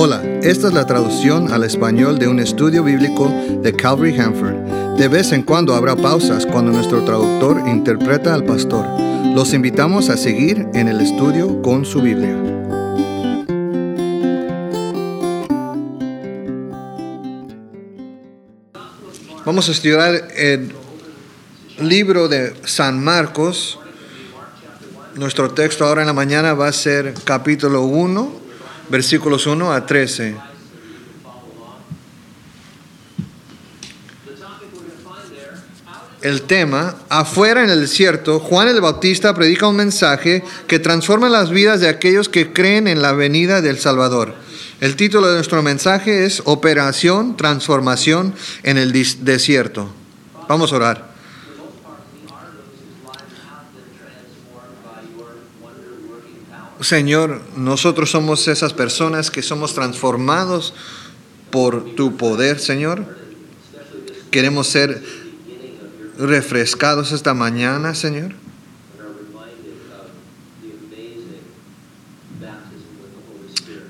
Hola, esta es la traducción al español de un estudio bíblico de Calvary Hanford. De vez en cuando habrá pausas cuando nuestro traductor interpreta al pastor. Los invitamos a seguir en el estudio con su Biblia. Vamos a estudiar el libro de San Marcos. Nuestro texto ahora en la mañana va a ser capítulo 1, versículos 1 a 13. El tema, afuera en el desierto, Juan el Bautista predica un mensaje que transforma las vidas de aquellos que creen en la venida del Salvador. El título de nuestro mensaje es Operación Transformación en el desierto. Vamos a orar. Señor, nosotros somos esas personas que somos transformados por tu poder, Señor. Queremos ser refrescados esta mañana, Señor.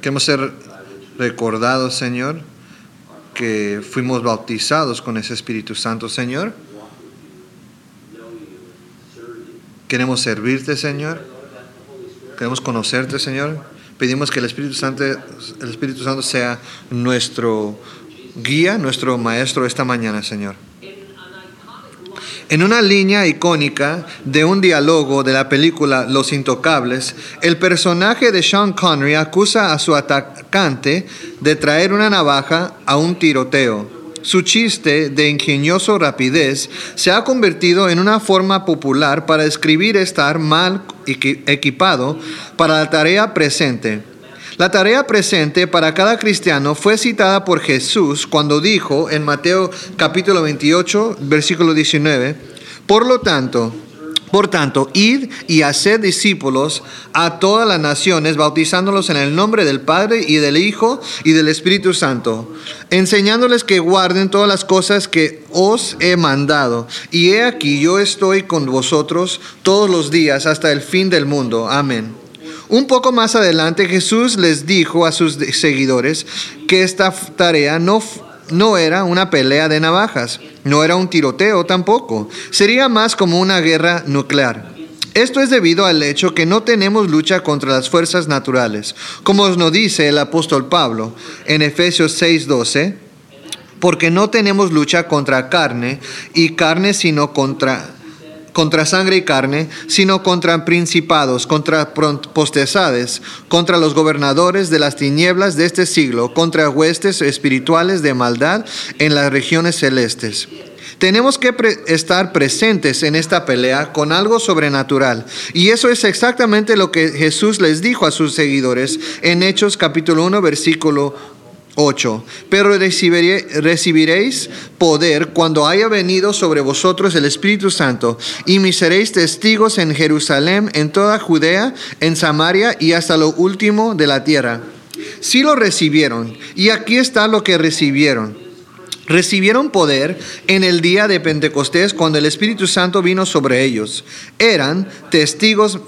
Queremos ser recordados, Señor, que fuimos bautizados con ese Espíritu Santo, Señor. Queremos servirte, Señor. Queremos conocerte, Señor. Pedimos que el Espíritu Santo, el Espíritu Santo sea nuestro guía, nuestro maestro esta mañana, Señor. En una línea icónica de un diálogo de la película Los Intocables, el personaje de Sean Connery acusa a su atacante de traer una navaja a un tiroteo. Su chiste de ingenioso rapidez se ha convertido en una forma popular para describir estar mal equipado para la tarea presente. La tarea presente para cada cristiano fue citada por Jesús cuando dijo en Mateo capítulo 28, versículo 19, por lo tanto, por tanto, id y haced discípulos a todas las naciones, bautizándolos en el nombre del Padre y del Hijo y del Espíritu Santo, enseñándoles que guarden todas las cosas que os he mandado. Y he aquí, yo estoy con vosotros todos los días hasta el fin del mundo. Amén. Un poco más adelante Jesús les dijo a sus seguidores que esta tarea no, no era una pelea de navajas, no era un tiroteo tampoco, sería más como una guerra nuclear. Esto es debido al hecho que no tenemos lucha contra las fuerzas naturales, como nos dice el apóstol Pablo en Efesios 6:12, porque no tenemos lucha contra carne y carne sino contra contra sangre y carne, sino contra principados, contra postesades, contra los gobernadores de las tinieblas de este siglo, contra huestes espirituales de maldad en las regiones celestes. Tenemos que estar presentes en esta pelea con algo sobrenatural. Y eso es exactamente lo que Jesús les dijo a sus seguidores en Hechos capítulo 1, versículo 8. Pero recibiréis poder cuando haya venido sobre vosotros el Espíritu Santo, y me seréis testigos en Jerusalén, en toda Judea, en Samaria y hasta lo último de la tierra. Sí lo recibieron, y aquí está lo que recibieron. Recibieron poder en el día de Pentecostés cuando el Espíritu Santo vino sobre ellos. Eran testigos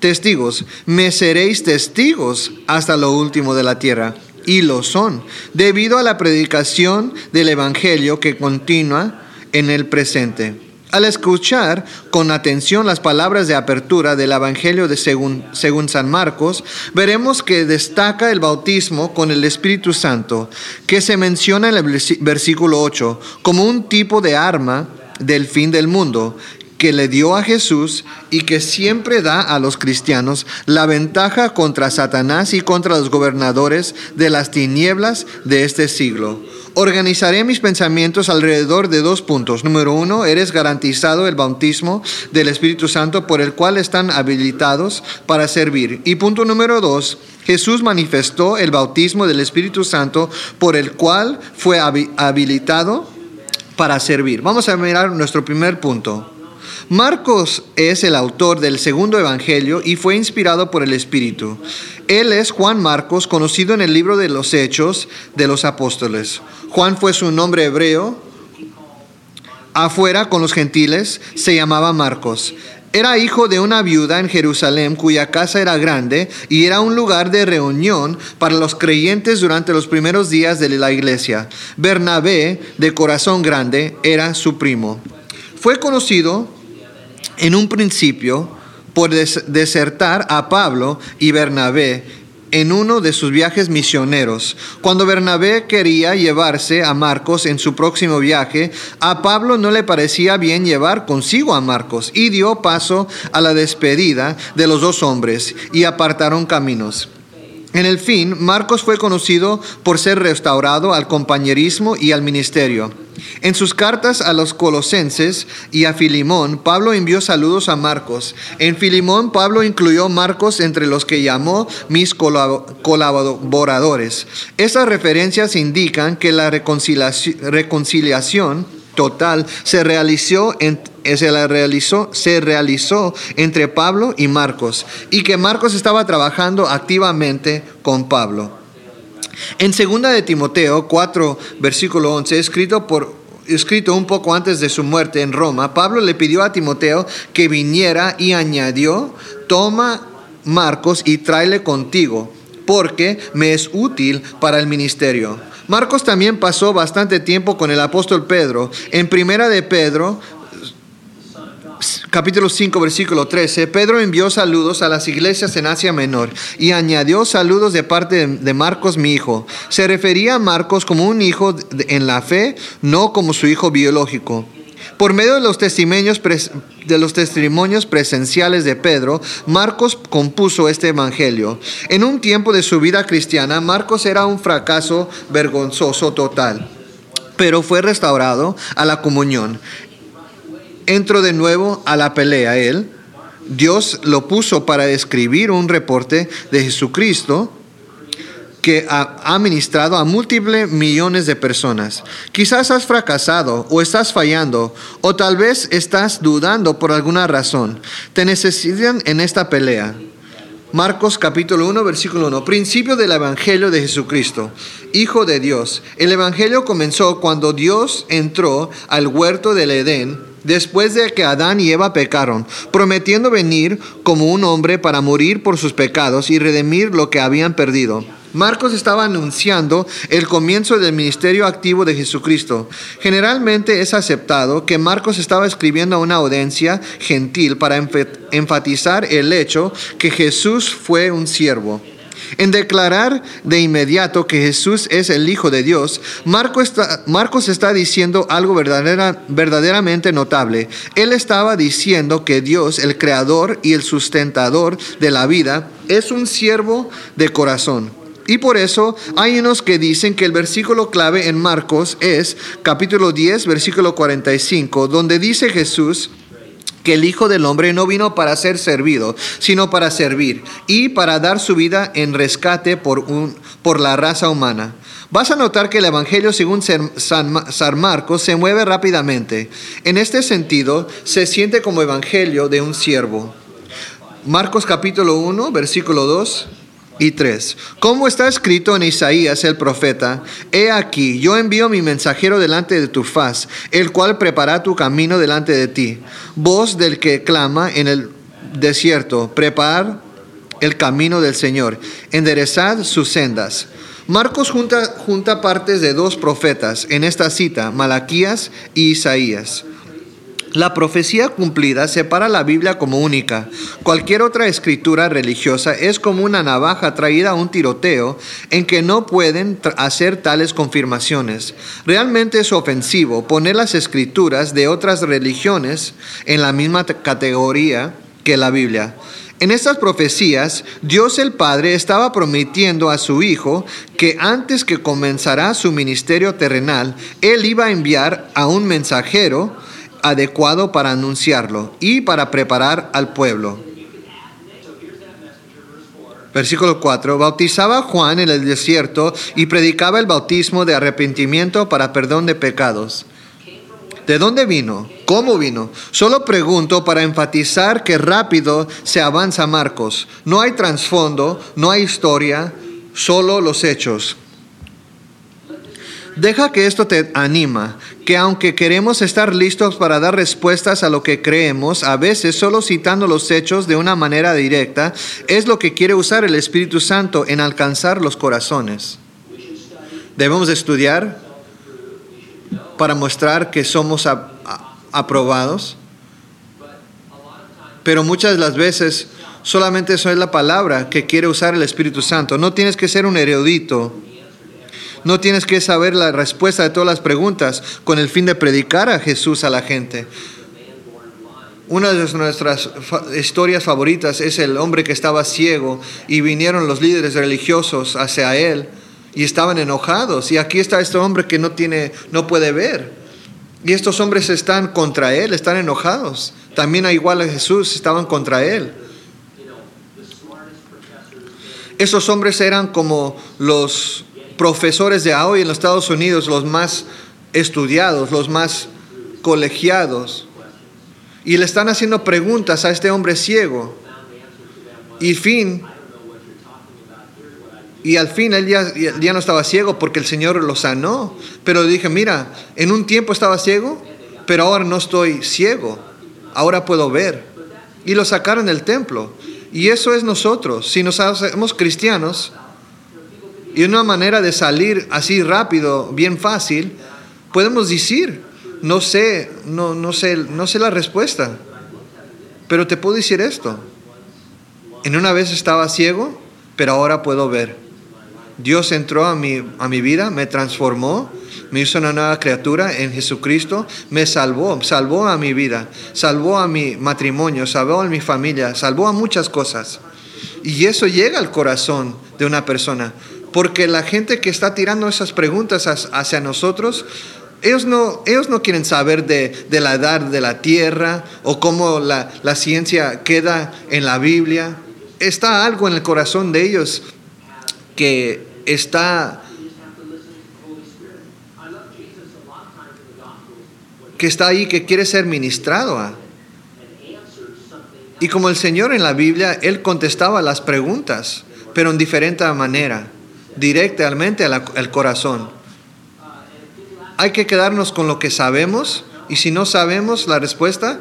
testigos, me seréis testigos hasta lo último de la tierra y lo son, debido a la predicación del Evangelio que continúa en el presente. Al escuchar con atención las palabras de apertura del Evangelio de según, según San Marcos, veremos que destaca el bautismo con el Espíritu Santo, que se menciona en el versículo 8 como un tipo de arma del fin del mundo que le dio a Jesús y que siempre da a los cristianos la ventaja contra Satanás y contra los gobernadores de las tinieblas de este siglo. Organizaré mis pensamientos alrededor de dos puntos. Número uno, eres garantizado el bautismo del Espíritu Santo por el cual están habilitados para servir. Y punto número dos, Jesús manifestó el bautismo del Espíritu Santo por el cual fue habilitado para servir. Vamos a mirar nuestro primer punto. Marcos es el autor del segundo evangelio y fue inspirado por el Espíritu. Él es Juan Marcos, conocido en el libro de los Hechos de los Apóstoles. Juan fue su nombre hebreo. Afuera con los gentiles se llamaba Marcos. Era hijo de una viuda en Jerusalén cuya casa era grande y era un lugar de reunión para los creyentes durante los primeros días de la iglesia. Bernabé, de corazón grande, era su primo. Fue conocido en un principio por desertar a Pablo y Bernabé en uno de sus viajes misioneros. Cuando Bernabé quería llevarse a Marcos en su próximo viaje, a Pablo no le parecía bien llevar consigo a Marcos y dio paso a la despedida de los dos hombres y apartaron caminos. En el fin, Marcos fue conocido por ser restaurado al compañerismo y al ministerio. En sus cartas a los colosenses y a Filimón, Pablo envió saludos a Marcos. En Filimón, Pablo incluyó Marcos entre los que llamó mis colaboradores. Esas referencias indican que la reconciliación total eh, se realizó entre Pablo y Marcos y que Marcos estaba trabajando activamente con Pablo. En 2 de Timoteo 4, versículo 11, escrito, por, escrito un poco antes de su muerte en Roma, Pablo le pidió a Timoteo que viniera y añadió, toma Marcos y tráele contigo, porque me es útil para el ministerio. Marcos también pasó bastante tiempo con el apóstol Pedro. En primera de Pedro capítulo 5, versículo 13, Pedro envió saludos a las iglesias en Asia Menor y añadió saludos de parte de Marcos, mi hijo. Se refería a Marcos como un hijo en la fe, no como su hijo biológico. Por medio de los testimonios, de los testimonios presenciales de Pedro, Marcos compuso este evangelio. En un tiempo de su vida cristiana, Marcos era un fracaso vergonzoso total pero fue restaurado a la comunión entró de nuevo a la pelea él. Dios lo puso para escribir un reporte de Jesucristo que ha, ministrado a múltiples millones de personas. Quizás has fracasado o estás fallando o tal vez estás dudando por alguna razón. Te necesitan en esta pelea. Marcos capítulo 1, versículo 1. Principio del Evangelio de Jesucristo, Hijo de Dios. El Evangelio comenzó cuando Dios entró al huerto del Edén después de que Adán y Eva pecaron, prometiendo venir como un hombre para morir por sus pecados y redimir lo que habían perdido. Marcos estaba anunciando el comienzo del ministerio activo de Jesucristo. Generalmente es aceptado que Marcos estaba escribiendo a una audiencia gentil para enfatizar el hecho que Jesús fue un siervo. En declarar de inmediato que Jesús es el Hijo de Dios, Marcos está, Marcos está diciendo algo verdaderamente notable. Él estaba diciendo que Dios, el creador y el sustentador de la vida, es un siervo de corazón. Y por eso hay unos que dicen que el versículo clave en Marcos es capítulo 10, versículo 45, donde dice Jesús, que el Hijo del Hombre no vino para ser servido, sino para servir y para dar su vida en rescate por, un, por la raza humana. Vas a notar que el Evangelio según San Marcos se mueve rápidamente. En este sentido, se siente como Evangelio de un siervo. Marcos capítulo 1, versículo 2 y 3. Como está escrito en Isaías el profeta, He aquí, yo envío mi mensajero delante de tu faz, el cual prepara tu camino delante de ti. Voz del que clama en el desierto, preparar el camino del Señor, enderezad sus sendas. Marcos junta, junta partes de dos profetas en esta cita, Malaquías y Isaías. La profecía cumplida separa la Biblia como única. Cualquier otra escritura religiosa es como una navaja traída a un tiroteo en que no pueden hacer tales confirmaciones. Realmente es ofensivo poner las escrituras de otras religiones en la misma categoría que la Biblia. En estas profecías, Dios el Padre estaba prometiendo a su Hijo que antes que comenzara su ministerio terrenal, Él iba a enviar a un mensajero adecuado para anunciarlo y para preparar al pueblo. Versículo 4. Bautizaba Juan en el desierto y predicaba el bautismo de arrepentimiento para perdón de pecados. ¿De dónde vino? ¿Cómo vino? Solo pregunto para enfatizar que rápido se avanza Marcos. No hay trasfondo, no hay historia, solo los hechos. Deja que esto te anima, que aunque queremos estar listos para dar respuestas a lo que creemos, a veces solo citando los hechos de una manera directa, es lo que quiere usar el Espíritu Santo en alcanzar los corazones. Debemos estudiar para mostrar que somos aprobados, pero muchas de las veces solamente eso es la palabra que quiere usar el Espíritu Santo. No tienes que ser un erudito no tienes que saber la respuesta de todas las preguntas con el fin de predicar a Jesús a la gente. Una de nuestras historias favoritas es el hombre que estaba ciego y vinieron los líderes religiosos hacia él y estaban enojados. Y aquí está este hombre que no tiene, no puede ver. Y estos hombres están contra él, están enojados. También a igual a Jesús estaban contra él. Esos hombres eran como los profesores de hoy en los Estados Unidos, los más estudiados, los más colegiados, y le están haciendo preguntas a este hombre ciego. Y fin, y al fin él ya, ya, no estaba ciego porque el Señor lo sanó. Pero dije, mira, en un tiempo estaba ciego, pero ahora no estoy ciego, ahora puedo ver. Y lo sacaron del templo. Y eso es nosotros. Si nos hacemos cristianos, y una manera de salir así rápido, bien fácil, podemos decir, no sé, no, no sé, no sé la respuesta, pero te puedo decir esto. En una vez estaba ciego, pero ahora puedo ver. Dios entró a mi, a mi vida, me transformó, me hizo una nueva criatura en Jesucristo, me salvó, salvó a mi vida, salvó a mi matrimonio, salvó a mi familia, salvó a muchas cosas. Y eso llega al corazón de una persona. Porque la gente que está tirando esas preguntas hacia nosotros, ellos no, ellos no quieren saber de, la edad de la tierra o cómo la, ciencia queda en la Biblia. Está algo en el corazón de ellos que está que está ahí, que quiere ser ministrado a. Y como el Señor en la Biblia, Él contestaba las preguntas, pero en diferente manera directamente al corazón. Hay que quedarnos con lo que sabemos y si no sabemos la respuesta,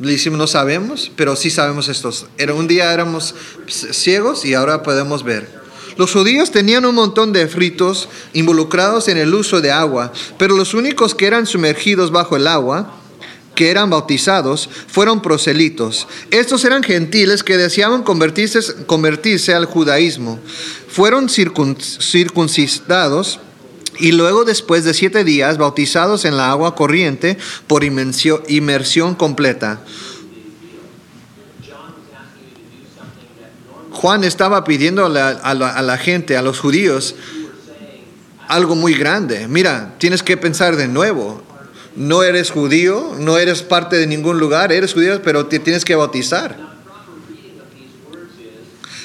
le decimos no sabemos, pero sí sabemos estos. Era, un día éramos ciegos y ahora podemos ver. Los judíos tenían un montón de fritos involucrados en el uso de agua, pero los únicos que eran sumergidos bajo el agua que eran bautizados fueron proselitos. Estos eran gentiles que deseaban convertirse, al judaísmo. Fueron circuncidados y luego después de siete días bautizados en la agua corriente por inmersión completa. Juan estaba pidiendo a la gente, a los judíos, algo muy grande. Mira, tienes que pensar de nuevo no eres judío, no eres parte de ningún lugar, eres judío, pero te tienes que bautizar.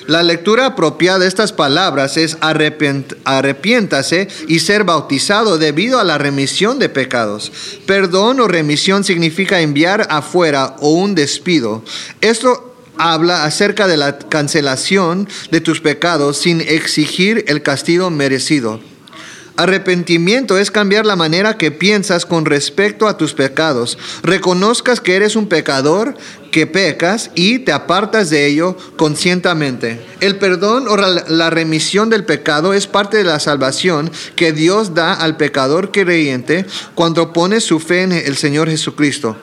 La lectura apropiada de estas palabras es arrepiéntase y ser bautizado debido a la remisión de pecados. Perdón o remisión significa enviar afuera o un despido. Esto habla acerca de la cancelación de tus pecados sin exigir el castigo merecido. Arrepentimiento es cambiar la manera que piensas con respecto a tus pecados. Reconozcas que eres un pecador, que pecas y te apartas de ello conscientemente. El perdón o la remisión del pecado es parte de la salvación que Dios da al pecador creyente cuando pone su fe en el Señor Jesucristo.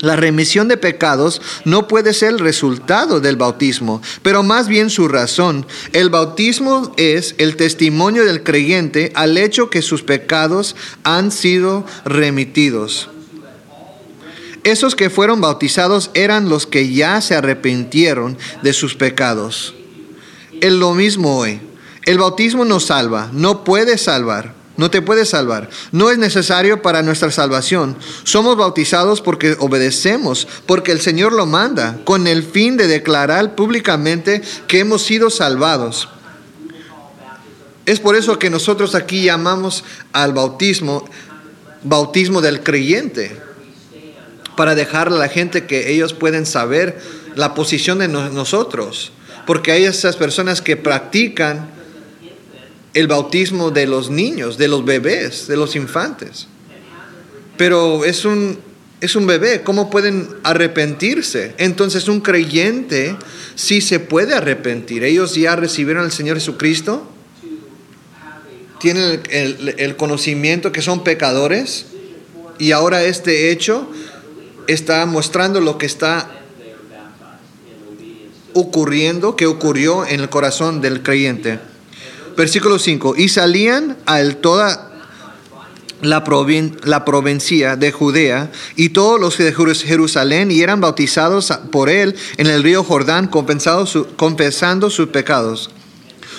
La remisión de pecados no puede ser el resultado del bautismo, pero más bien su razón. El bautismo es el testimonio del creyente al hecho que sus pecados han sido remitidos. Esos que fueron bautizados eran los que ya se arrepintieron de sus pecados. Es lo mismo hoy. El bautismo nos salva, no puede salvar no te puedes salvar. No es necesario para nuestra salvación. Somos bautizados porque obedecemos, porque el Señor lo manda, con el fin de declarar públicamente que hemos sido salvados. Es por eso que nosotros aquí llamamos al bautismo bautismo del creyente, para dejar a la gente que ellos pueden saber la posición de nosotros, porque hay esas personas que practican el bautismo de los niños, de los bebés, de los infantes. Pero es un, es un bebé, ¿cómo pueden arrepentirse? Entonces un creyente sí se puede arrepentir. Ellos ya recibieron al Señor Jesucristo, tienen el, el conocimiento que son pecadores y ahora este hecho está mostrando lo que está ocurriendo, que ocurrió en el corazón del creyente. Versículo 5. Y salían a toda la, la provincia de Judea y todos los de Jerusalén y eran bautizados por él en el río Jordán, confesando sus pecados.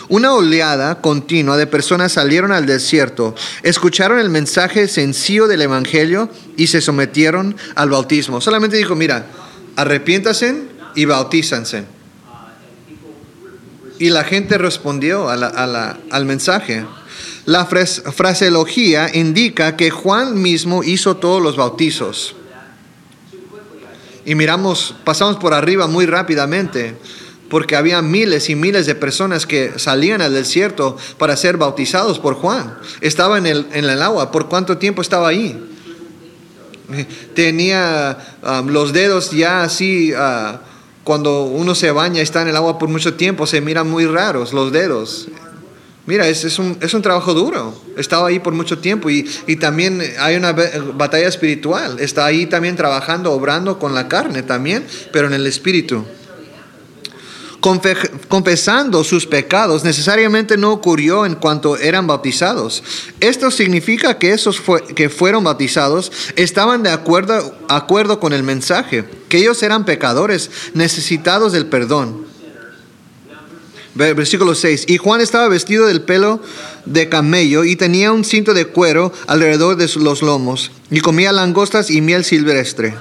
Una oleada continua de personas salieron al desierto, escucharon el mensaje sencillo del Evangelio y se sometieron al bautismo. Solamente dijo, mira, arrepiéntanse y bautízanse. Y la gente respondió al mensaje. La fraseología indica que Juan mismo hizo todos los bautizos. Y miramos, pasamos por arriba muy rápidamente, porque había miles y miles de personas que salían al desierto para ser bautizados por Juan. Estaba en el, en agua. ¿Por cuánto tiempo estaba ahí? Tenía um, los dedos ya así... Uh, cuando uno se baña y está en el agua por mucho tiempo, se miran muy raros los dedos. Mira, es, es, un, es un, trabajo duro. Estaba ahí por mucho tiempo y, y, también hay una batalla espiritual. Está ahí también trabajando, obrando con la carne también, pero en el espíritu confesando sus pecados necesariamente no ocurrió en cuanto eran bautizados. Esto significa que esos que fueron bautizados estaban de acuerdo, acuerdo con el mensaje, que ellos eran pecadores necesitados del perdón. Versículo 6. Y Juan estaba vestido del pelo de camello y tenía un cinto de cuero alrededor de los lomos y comía langostas y miel silvestre.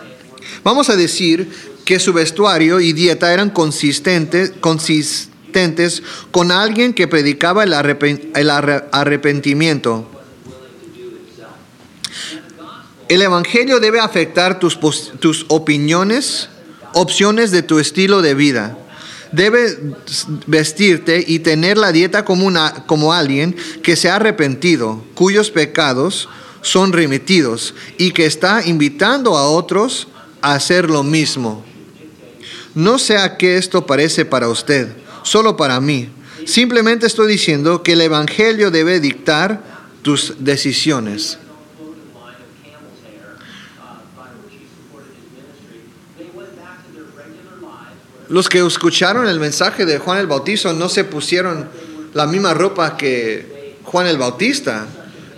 Vamos a decir que su vestuario y dieta eran consistentes, consistentes con alguien que predicaba el, arrepentimiento. El Evangelio debe afectar tus, tus opiniones, opciones de tu estilo de vida. Debe vestirte y tener la dieta como, una, como alguien que se ha arrepentido, cuyos pecados son remitidos y que está invitando a otros a hacer lo mismo. No sé a qué esto parece para usted, solo para mí. Simplemente estoy diciendo que el Evangelio debe dictar tus decisiones. Los que escucharon el mensaje de Juan el Bautista no se pusieron la misma ropa que Juan el Bautista.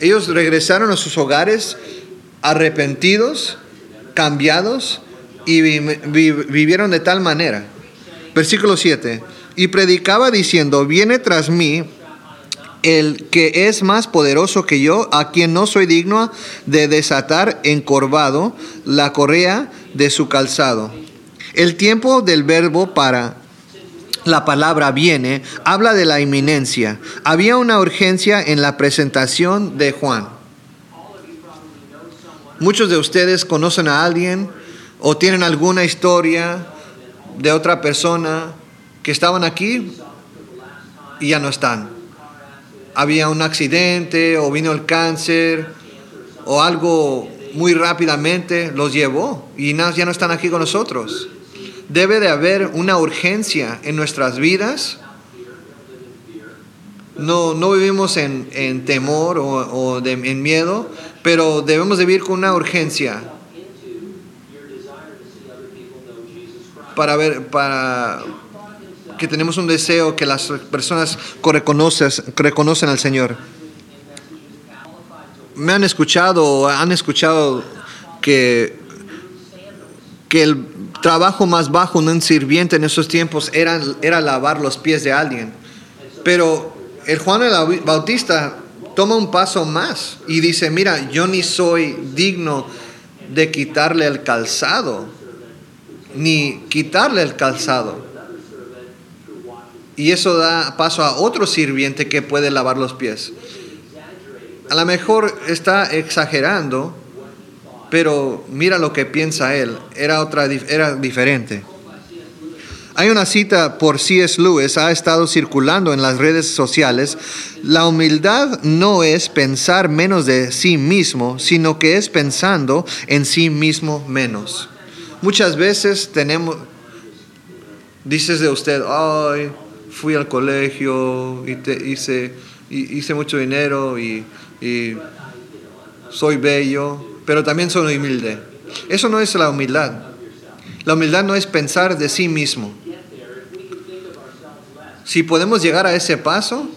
Ellos regresaron a sus hogares arrepentidos, cambiados y vivieron de tal manera. Versículo 7. Y predicaba diciendo, viene tras mí el que es más poderoso que yo, a quien no soy digno de desatar encorvado la correa de su calzado. El tiempo del verbo para la palabra viene habla de la inminencia. Había una urgencia en la presentación de Juan. Muchos de ustedes conocen a alguien o tienen alguna historia de otra persona que estaban aquí y ya no están. Había un accidente o vino el cáncer o algo muy rápidamente los llevó y ya no están aquí con nosotros. Debe de haber una urgencia en nuestras vidas. No, no vivimos en, temor o, en miedo, pero debemos de vivir con una urgencia para ver, para que tenemos un deseo que las personas reconocen, al Señor. Me han escuchado, han escuchado que, que el trabajo más bajo de un sirviente en esos tiempos era, era lavar los pies de alguien. Pero el Juan el Bautista toma un paso más y dice, mira, yo ni soy digno de quitarle el calzado ni quitarle el calzado. Y eso da paso a otro sirviente que puede lavar los pies. A lo mejor está exagerando, pero mira lo que piensa él. Era, otra, era diferente. Hay una cita por C.S. Lewis, ha estado circulando en las redes sociales. La humildad no es pensar menos de sí mismo, sino que es pensando en sí mismo menos. Muchas veces tenemos, dices de usted, ay, fui al colegio y te hice, hice mucho dinero y, y soy bello, pero también soy humilde. Eso no es la humildad. La humildad no es pensar de sí mismo. Si podemos llegar a ese paso,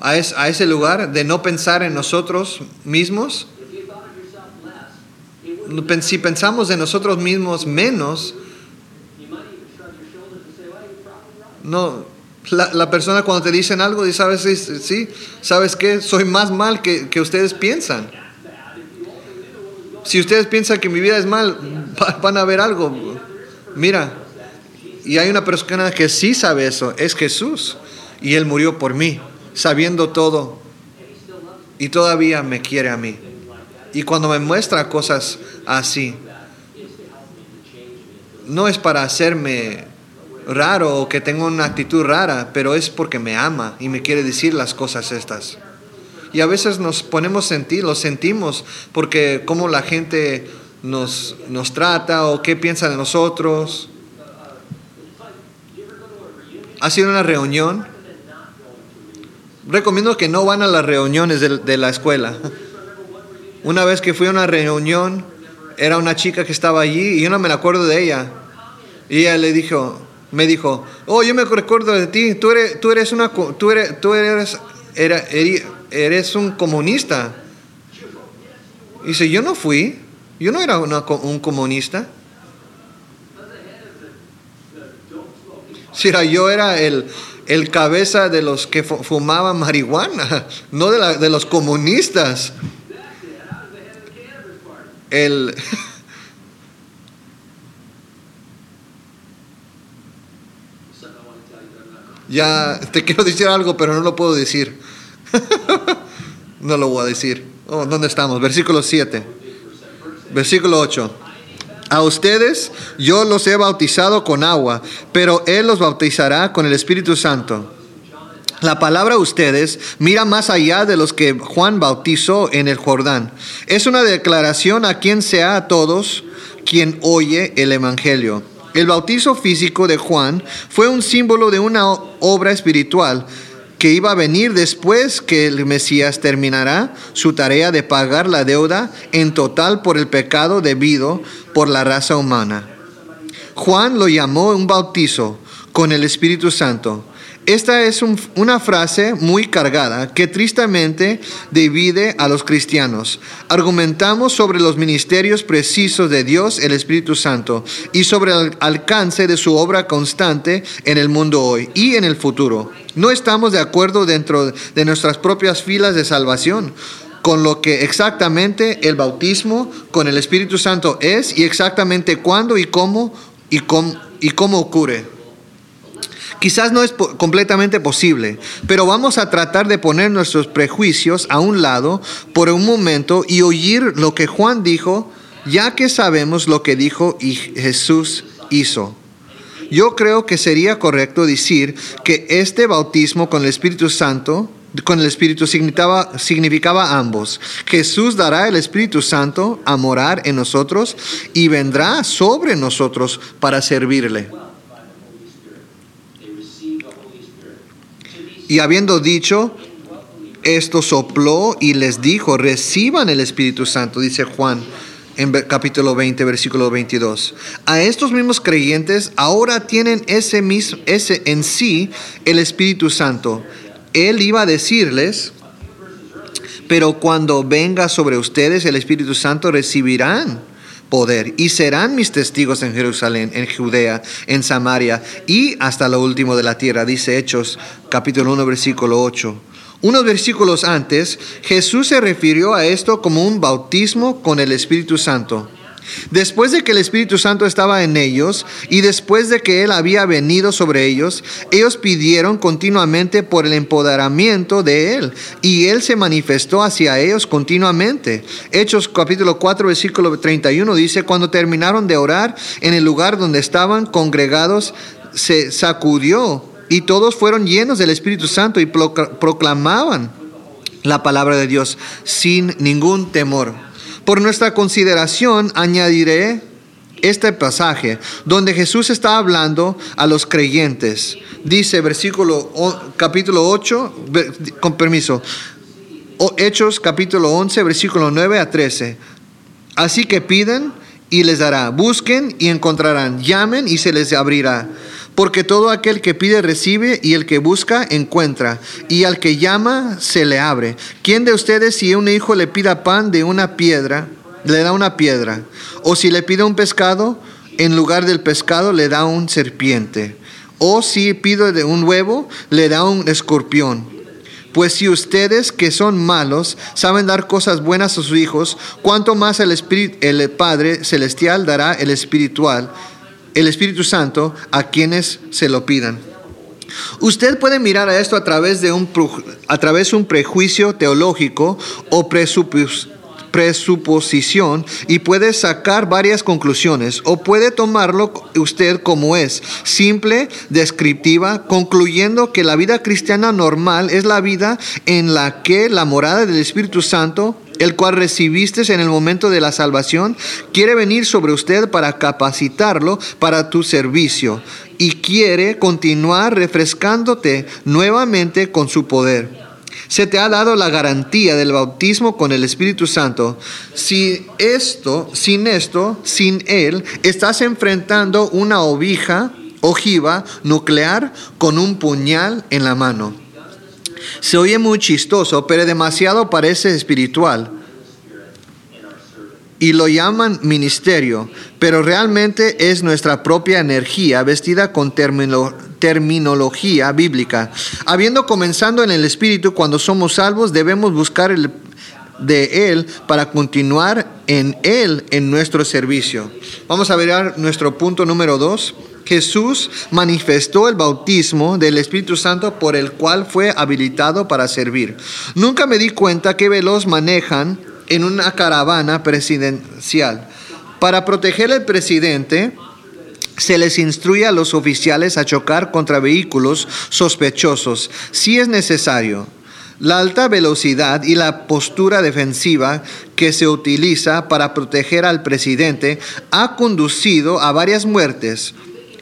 a, ese lugar de no pensar en nosotros mismos, si pensamos en nosotros mismos menos, no, la, persona cuando te dicen algo, dice, ¿sabes, sí, ¿sabes qué? Soy más mal que, que ustedes piensan. Si ustedes piensan que mi vida es mal, van a ver algo. Mira, y hay una persona que sí sabe eso, es Jesús. Y Él murió por mí, sabiendo todo. Y todavía me quiere a mí. Y cuando me muestra cosas así, no es para hacerme raro o que tenga una actitud rara, pero es porque me ama y me quiere decir las cosas estas. Y a veces nos ponemos sentir, lo sentimos, porque cómo la gente nos, nos trata o qué piensa de nosotros ha sido una reunión. Recomiendo que no van a las reuniones de, la escuela. Una vez que fui a una reunión, era una chica que estaba allí y yo no me acuerdo de ella. Y ella le dijo, me dijo, oh, yo me recuerdo de ti, tú eres, tú eres una, tú eres, tú eres, eres un comunista. Y dice, yo no fui, yo no era un comunista. Si yo era el, el cabeza de los que fumaban marihuana, no de, la, de los comunistas. El, ya te quiero decir algo, pero no lo puedo decir. no lo voy a decir. Oh, ¿Dónde estamos? Versículo 7. Versículo 8. A ustedes yo los he bautizado con agua, pero Él los bautizará con el Espíritu Santo. La palabra ustedes mira más allá de los que Juan bautizó en el Jordán. Es una declaración a quien sea a todos quien oye el Evangelio. El bautizo físico de Juan fue un símbolo de una obra espiritual que iba a venir después que el Mesías terminará su tarea de pagar la deuda en total por el pecado debido por la raza humana. Juan lo llamó un bautizo con el Espíritu Santo. Esta es una frase muy cargada que tristemente divide a los cristianos. Argumentamos sobre los ministerios precisos de Dios, el Espíritu Santo, y sobre el alcance de su obra constante en el mundo hoy y en el futuro. No estamos de acuerdo dentro de nuestras propias filas de salvación con lo que exactamente el bautismo con el Espíritu Santo es y exactamente cuándo y cómo y cómo, y cómo ocurre. Quizás no es completamente posible, pero vamos a tratar de poner nuestros prejuicios a un lado por un momento y oír lo que Juan dijo, ya que sabemos lo que dijo y Jesús hizo. Yo creo que sería correcto decir que este bautismo con el Espíritu Santo, con el Espíritu significaba, significaba ambos. Jesús dará el Espíritu Santo a morar en nosotros y vendrá sobre nosotros para servirle. Y habiendo dicho, esto sopló y les dijo, reciban el Espíritu Santo, dice Juan en capítulo 20, versículo 22. A estos mismos creyentes ahora tienen ese, mismo, ese en sí el Espíritu Santo. Él iba a decirles, pero cuando venga sobre ustedes el Espíritu Santo recibirán poder y serán mis testigos en Jerusalén, en Judea, en Samaria y hasta lo último de la tierra, dice Hechos capítulo 1 versículo 8. Unos versículos antes, Jesús se refirió a esto como un bautismo con el Espíritu Santo. Después de que el Espíritu Santo estaba en ellos y después de que Él había venido sobre ellos, ellos pidieron continuamente por el empoderamiento de Él y Él se manifestó hacia ellos continuamente. Hechos capítulo 4 versículo 31 dice, cuando terminaron de orar en el lugar donde estaban congregados, se sacudió y todos fueron llenos del Espíritu Santo y procla- proclamaban la palabra de Dios sin ningún temor. Por nuestra consideración añadiré este pasaje donde Jesús está hablando a los creyentes. Dice versículo capítulo 8, ver- con permiso, Hechos capítulo 11, versículo 9 a 13. Así que piden y les dará, busquen y encontrarán, llamen y se les abrirá. Porque todo aquel que pide recibe y el que busca encuentra, y al que llama se le abre. ¿Quién de ustedes si un hijo le pida pan de una piedra, le da una piedra? O si le pide un pescado, en lugar del pescado le da un serpiente? O si pide de un huevo, le da un escorpión? Pues si ustedes que son malos saben dar cosas buenas a sus hijos, cuánto más el, Espíritu, el Padre Celestial dará el espiritual, el Espíritu Santo a quienes se lo pidan. Usted puede mirar a esto a través de un, a través de un prejuicio teológico o presuposición y puede sacar varias conclusiones o puede tomarlo usted como es, simple, descriptiva, concluyendo que la vida cristiana normal es la vida en la que la morada del Espíritu Santo el cual recibiste en el momento de la salvación, quiere venir sobre usted para capacitarlo para tu servicio y quiere continuar refrescándote nuevamente con su poder. Se te ha dado la garantía del bautismo con el Espíritu Santo. Si esto, sin esto, sin él, estás enfrentando una ovija, ojiva nuclear con un puñal en la mano. Se oye muy chistoso, pero demasiado parece espiritual. Y lo llaman ministerio, pero realmente es nuestra propia energía vestida con termino- terminología bíblica. Habiendo comenzado en el espíritu, cuando somos salvos, debemos buscar el de Él para continuar en Él en nuestro servicio. Vamos a ver nuestro punto número dos. Jesús manifestó el bautismo del Espíritu Santo por el cual fue habilitado para servir. Nunca me di cuenta qué veloz manejan en una caravana presidencial. Para proteger al presidente, se les instruye a los oficiales a chocar contra vehículos sospechosos si es necesario. La alta velocidad y la postura defensiva que se utiliza para proteger al presidente ha conducido a varias muertes,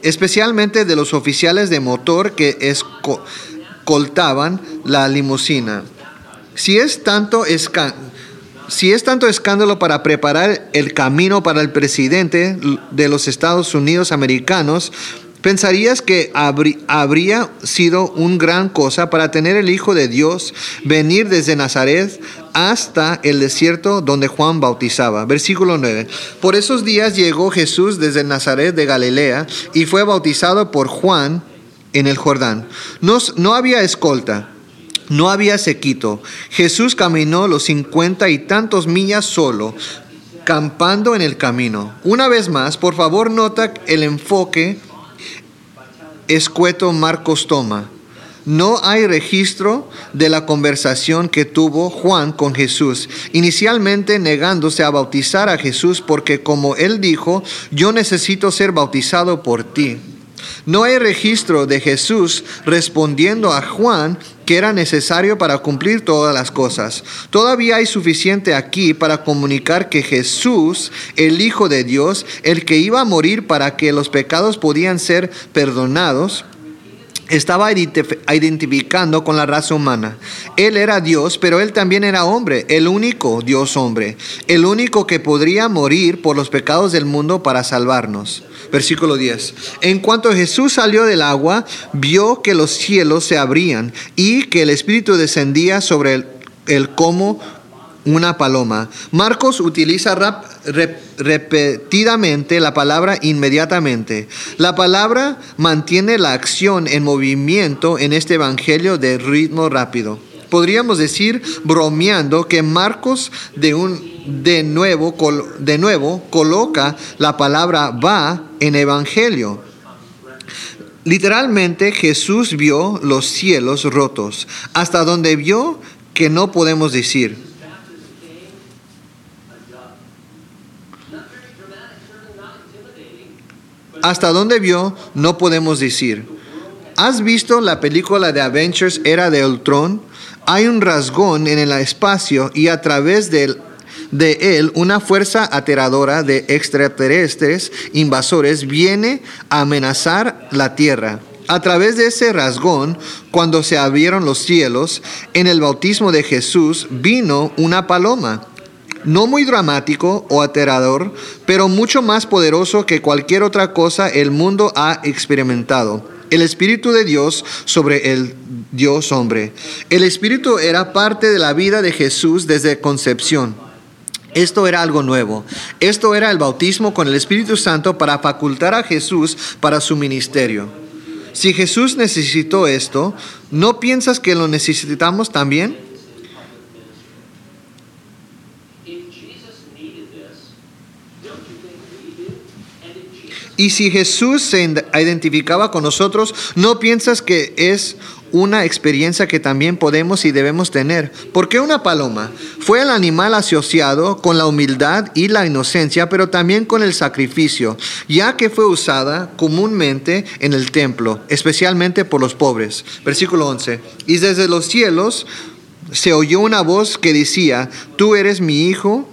especialmente de los oficiales de motor que escoltaban la limusina. Si es tanto esca- si es tanto escándalo para preparar el camino para el presidente de los Estados Unidos americanos, pensarías que habrí- habría sido un gran cosa para tener el Hijo de Dios venir desde Nazaret hasta el desierto donde Juan bautizaba. Versículo 9. Por esos días llegó Jesús desde Nazaret de Galilea y fue bautizado por Juan en el Jordán. No, no había escolta. No había sequito. Jesús caminó los cincuenta y tantos millas solo, campando en el camino. Una vez más, por favor, nota el enfoque escueto Marcos toma. No hay registro de la conversación que tuvo Juan con Jesús, inicialmente negándose a bautizar a Jesús porque como él dijo, yo necesito ser bautizado por ti. No hay registro de Jesús respondiendo a Juan que era necesario para cumplir todas las cosas. Todavía hay suficiente aquí para comunicar que Jesús, el Hijo de Dios, el que iba a morir para que los pecados podían ser perdonados, estaba identif- identificando con la raza humana. Él era Dios, pero él también era hombre, el único Dios hombre, el único que podría morir por los pecados del mundo para salvarnos. Versículo 10. En cuanto Jesús salió del agua, vio que los cielos se abrían y que el Espíritu descendía sobre él, él como una paloma. Marcos utiliza repetidamente la palabra inmediatamente. La palabra mantiene la acción en movimiento en este evangelio de ritmo rápido. Podríamos decir, bromeando, que Marcos de, un, de, nuevo, de nuevo coloca la palabra va en evangelio. Literalmente Jesús vio los cielos rotos, hasta donde vio que no podemos decir. Hasta dónde vio, no podemos decir. ¿Has visto la película de Avengers Era de Ultron? Hay un rasgón en el espacio y a través de él una fuerza aterradora de extraterrestres invasores viene a amenazar la tierra. A través de ese rasgón, cuando se abrieron los cielos, en el bautismo de Jesús vino una paloma. No muy dramático o aterrador, pero mucho más poderoso que cualquier otra cosa el mundo ha experimentado. El Espíritu de Dios sobre el Dios hombre. El Espíritu era parte de la vida de Jesús desde concepción. Esto era algo nuevo. Esto era el bautismo con el Espíritu Santo para facultar a Jesús para su ministerio. Si Jesús necesitó esto, ¿no piensas que lo necesitamos también? Y si Jesús se identificaba con nosotros, ¿no piensas que es una experiencia que también podemos y debemos tener. ¿Por qué una paloma? Fue el animal asociado con la humildad y la inocencia, pero también con el sacrificio, ya que fue usada comúnmente en el templo, especialmente por los pobres. Versículo 11. Y desde los cielos se oyó una voz que decía, tú eres mi hijo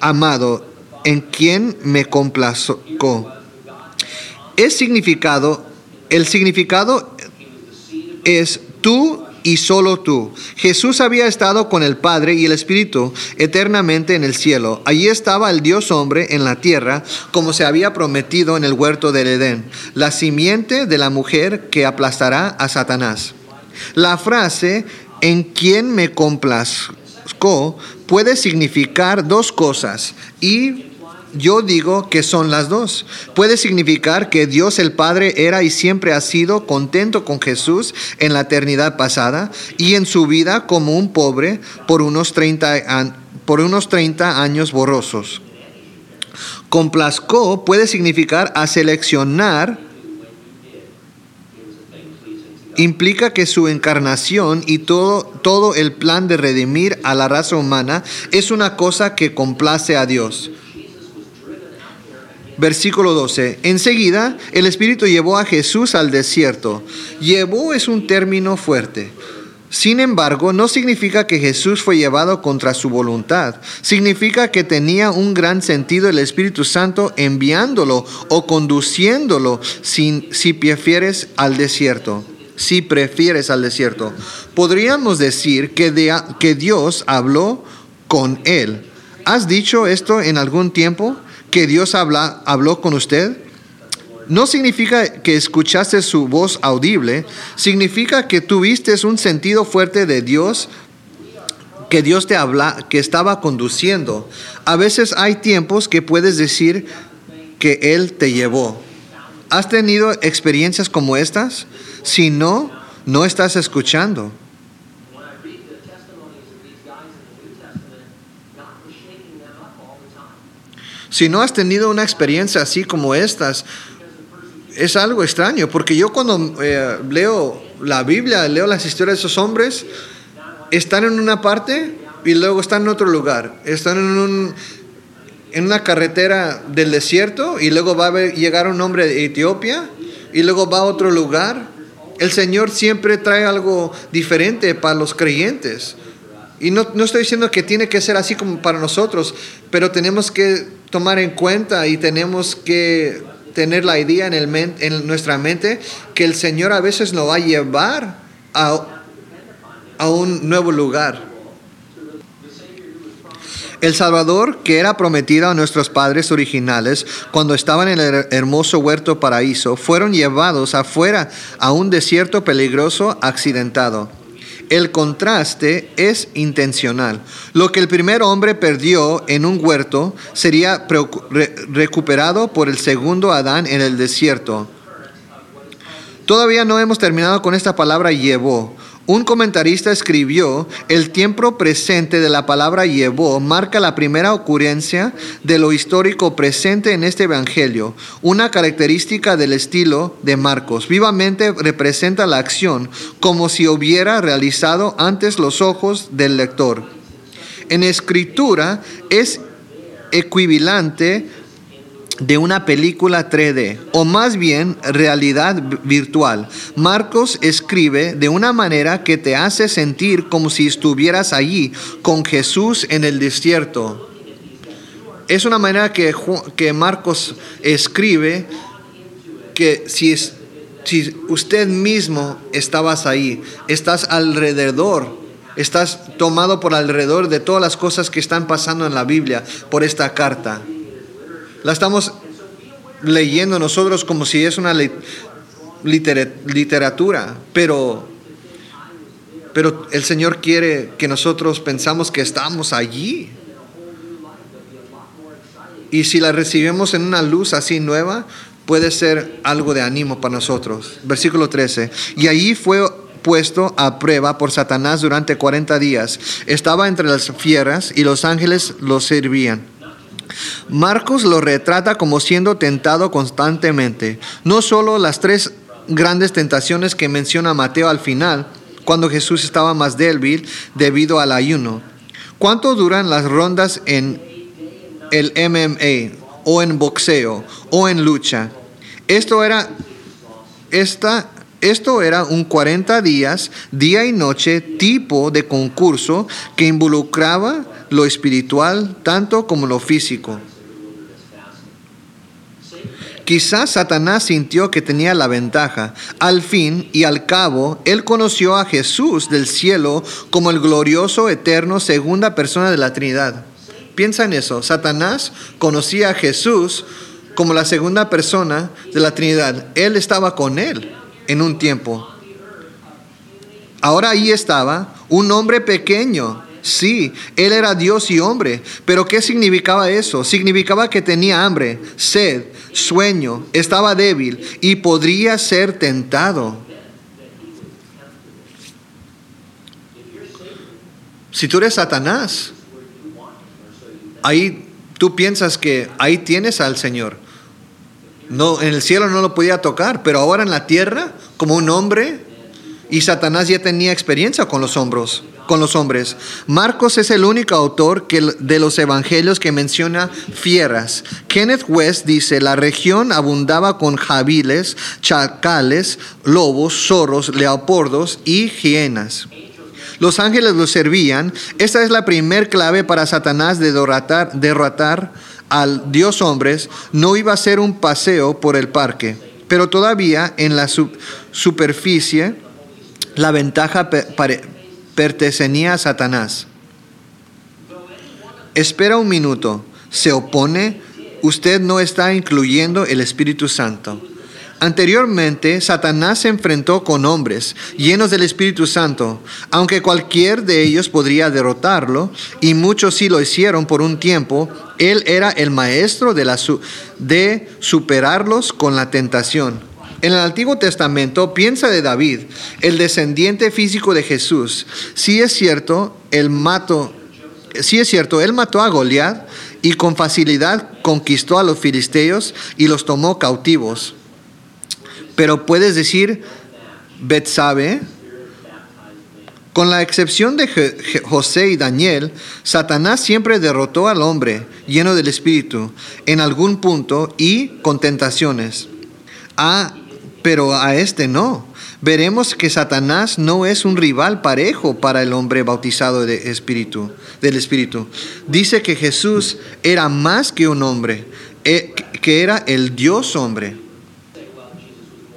amado, en quien me complazco. Es significado, el significado es tú y solo tú. Jesús había estado con el Padre y el Espíritu eternamente en el cielo. Allí estaba el Dios hombre en la tierra, como se había prometido en el huerto del Edén, la simiente de la mujer que aplastará a Satanás. La frase en quien me complazco puede significar dos cosas y yo digo que son las dos. Puede significar que Dios el Padre era y siempre ha sido contento con Jesús en la eternidad pasada y en su vida como un pobre por unos 30, por unos 30 años borrosos. Complazco puede significar a seleccionar implica que su encarnación y todo, todo el plan de redimir a la raza humana es una cosa que complace a Dios. Versículo 12. Enseguida el Espíritu llevó a Jesús al desierto. Llevó es un término fuerte. Sin embargo, no significa que Jesús fue llevado contra su voluntad. Significa que tenía un gran sentido el Espíritu Santo enviándolo o conduciéndolo sin, si prefieres al desierto. Si prefieres al desierto. Podríamos decir que, que Dios habló con él. ¿Has dicho esto en algún tiempo? que Dios habla, habló con usted? No significa que escuchaste su voz audible, significa que tuviste un sentido fuerte de Dios, que Dios te habla, que estaba conduciendo. A veces hay tiempos que puedes decir que Él te llevó. ¿Has tenido experiencias como estas? Si no, no estás escuchando. Si no has tenido una experiencia así como estas, es algo extraño, porque yo cuando eh, leo la Biblia, leo las historias de esos hombres, están en una parte y luego están en otro lugar. Están en, un, en una carretera del desierto y luego va a llegar un hombre de Etiopía y luego va a otro lugar. El Señor siempre trae algo diferente para los creyentes. Y no, no estoy diciendo que tiene que ser así como para nosotros, pero tenemos que tomar en cuenta y tenemos que tener la idea en, el en nuestra mente que el Señor a veces nos va a llevar a, a un nuevo lugar. El Salvador, que era prometido a nuestros padres originales cuando estaban en el hermoso huerto paraíso, fueron llevados afuera a un desierto peligroso accidentado. El contraste es intencional. Lo que el primer hombre perdió en un huerto sería recuperado por el segundo Adán en el desierto. Todavía no hemos terminado con esta palabra llevó. Un comentarista escribió, el tiempo presente de la palabra llevó marca la primera ocurrencia de lo histórico presente en este Evangelio, una característica del estilo de Marcos. Vivamente representa la acción como si hubiera realizado antes los ojos del lector. En escritura es equivalente de una película 3D, o más bien realidad virtual. Marcos escribe de una manera que te hace sentir como si estuvieras allí con Jesús en el desierto. Es una manera que, Marcos escribe que si, si usted mismo estabas ahí, estás alrededor estás tomado por alrededor de todas las cosas que están pasando en la Biblia por esta carta. La estamos leyendo nosotros como si es una literatura, pero, pero el Señor quiere que nosotros pensamos que estamos allí. Y si la recibimos en una luz así nueva, puede ser algo de ánimo para nosotros. Versículo 13. Y allí fue puesto a prueba por Satanás durante 40 días. Estaba entre las fieras y los ángeles lo servían. Marcos lo retrata como siendo tentado constantemente. No solo las tres grandes tentaciones que menciona Mateo al final, cuando Jesús estaba más débil debido al ayuno. ¿Cuánto duran las rondas en el MMA o en boxeo o en lucha? Esto era esta esto era un 40 días, día y noche, tipo de concurso que involucraba lo espiritual tanto como lo físico. Quizás Satanás sintió que tenía la ventaja. Al fin y al cabo, él conoció a Jesús del cielo como el glorioso, eterno, segunda persona de la Trinidad. Piensa en eso. Satanás conocía a Jesús como la segunda persona de la Trinidad. Él estaba con él en un tiempo. Ahora ahí estaba un hombre pequeño. Sí, él era Dios y hombre, pero ¿qué significaba eso? Significaba que tenía hambre, sed, sueño, estaba débil y podría ser tentado. Si tú eres Satanás, ahí tú piensas que ahí tienes al Señor. No, en el cielo no lo podía tocar, pero ahora en la tierra, como un hombre, y Satanás ya tenía experiencia con los hombros, con los hombres. Marcos es el único autor de los evangelios que menciona fieras. Kenneth West dice, la región abundaba con jabiles, chacales, lobos, zorros, leopardos y hienas. Los ángeles los servían. Esta es la primer clave para Satanás de derrotar al Dios hombres no iba a ser un paseo por el parque, pero todavía en la superficie la ventaja pertenecía a Satanás. Espera un minuto, se opone, usted no está incluyendo el Espíritu Santo. Anteriormente, Satanás se enfrentó con hombres llenos del Espíritu Santo, aunque cualquier de ellos podría derrotarlo, y muchos sí lo hicieron por un tiempo, él era el maestro de, la de superarlos con la tentación. En el Antiguo Testamento piensa de David, el descendiente físico de Jesús. Si es cierto, él mató, es cierto, él mató a Goliat y con facilidad conquistó a los filisteos y los tomó cautivos. Pero puedes decir Betsabe. Con la excepción de José y Daniel, Satanás siempre derrotó al hombre lleno del Espíritu en algún punto y con tentaciones. Ah, pero a este no. Veremos que Satanás no es un rival parejo para el hombre bautizado de espíritu, del Espíritu. Dice que Jesús era más que un hombre, eh, que era el Dios hombre.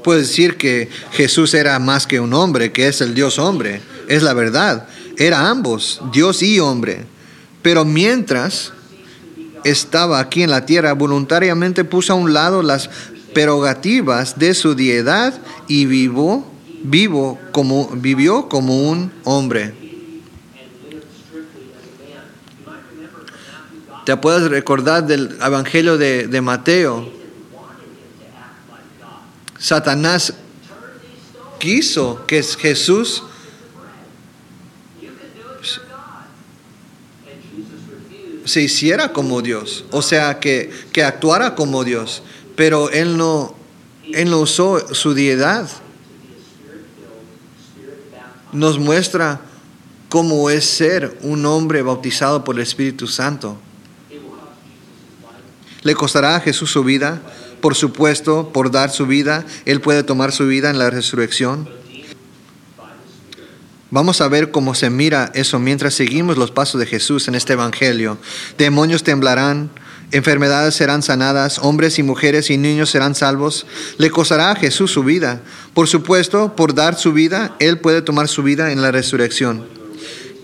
Puedes decir que Jesús era más que un hombre, que es el Dios hombre. Es la verdad. Era ambos, Dios y hombre. Pero mientras estaba aquí en la tierra, voluntariamente puso a un lado las prerrogativas de su deidad y vivo, vivo como, vivió como un hombre. Te puedes recordar del Evangelio de, de Mateo Satanás quiso que Jesús se hiciera como Dios, o sea, que, que actuara como Dios, pero él no, él no usó su deidad. Nos muestra cómo es ser un hombre bautizado por el Espíritu Santo. ¿Le costará a Jesús su vida? Por supuesto, por dar su vida, Él puede tomar su vida en la resurrección. Vamos a ver cómo se mira eso mientras seguimos los pasos de Jesús en este Evangelio. Demonios temblarán, enfermedades serán sanadas, hombres y mujeres y niños serán salvos. Le costará a Jesús su vida. Por supuesto, por dar su vida, Él puede tomar su vida en la resurrección.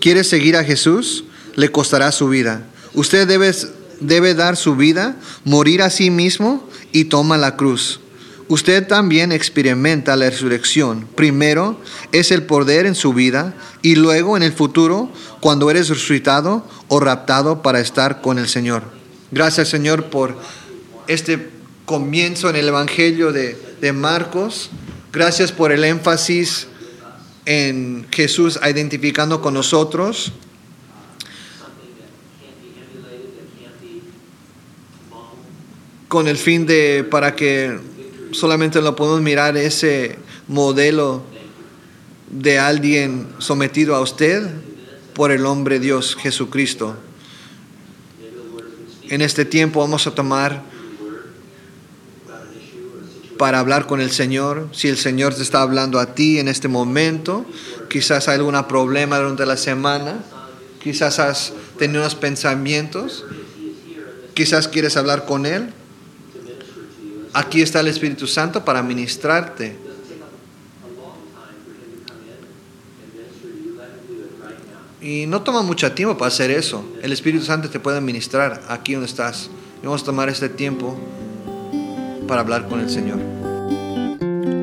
¿Quiere seguir a Jesús? Le costará su vida. Usted debe, debe dar su vida, morir a sí mismo y toma la cruz. Usted también experimenta la resurrección. Primero es el poder en su vida y luego en el futuro cuando eres resucitado o raptado para estar con el Señor. Gracias Señor por este comienzo en el Evangelio de, de Marcos. Gracias por el énfasis en Jesús identificando con nosotros. con el fin de para que solamente lo podemos mirar ese modelo de alguien sometido a usted por el hombre Dios Jesucristo. En este tiempo vamos a tomar para hablar con el Señor. Si el Señor te está hablando a ti en este momento, quizás hay algún problema durante la semana, quizás has tenido unos pensamientos, quizás quieres hablar con Él. Aquí está el Espíritu Santo para ministrarte. Y no toma mucho tiempo para hacer eso. El Espíritu Santo te puede ministrar aquí donde estás. Y vamos a tomar este tiempo para hablar con el Señor.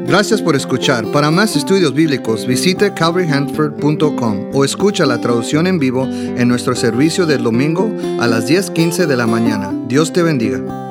Gracias por escuchar. Para más estudios bíblicos, visite calvaryhanford.com o escucha la traducción en vivo en nuestro servicio del domingo a las 10:15 de la mañana. Dios te bendiga.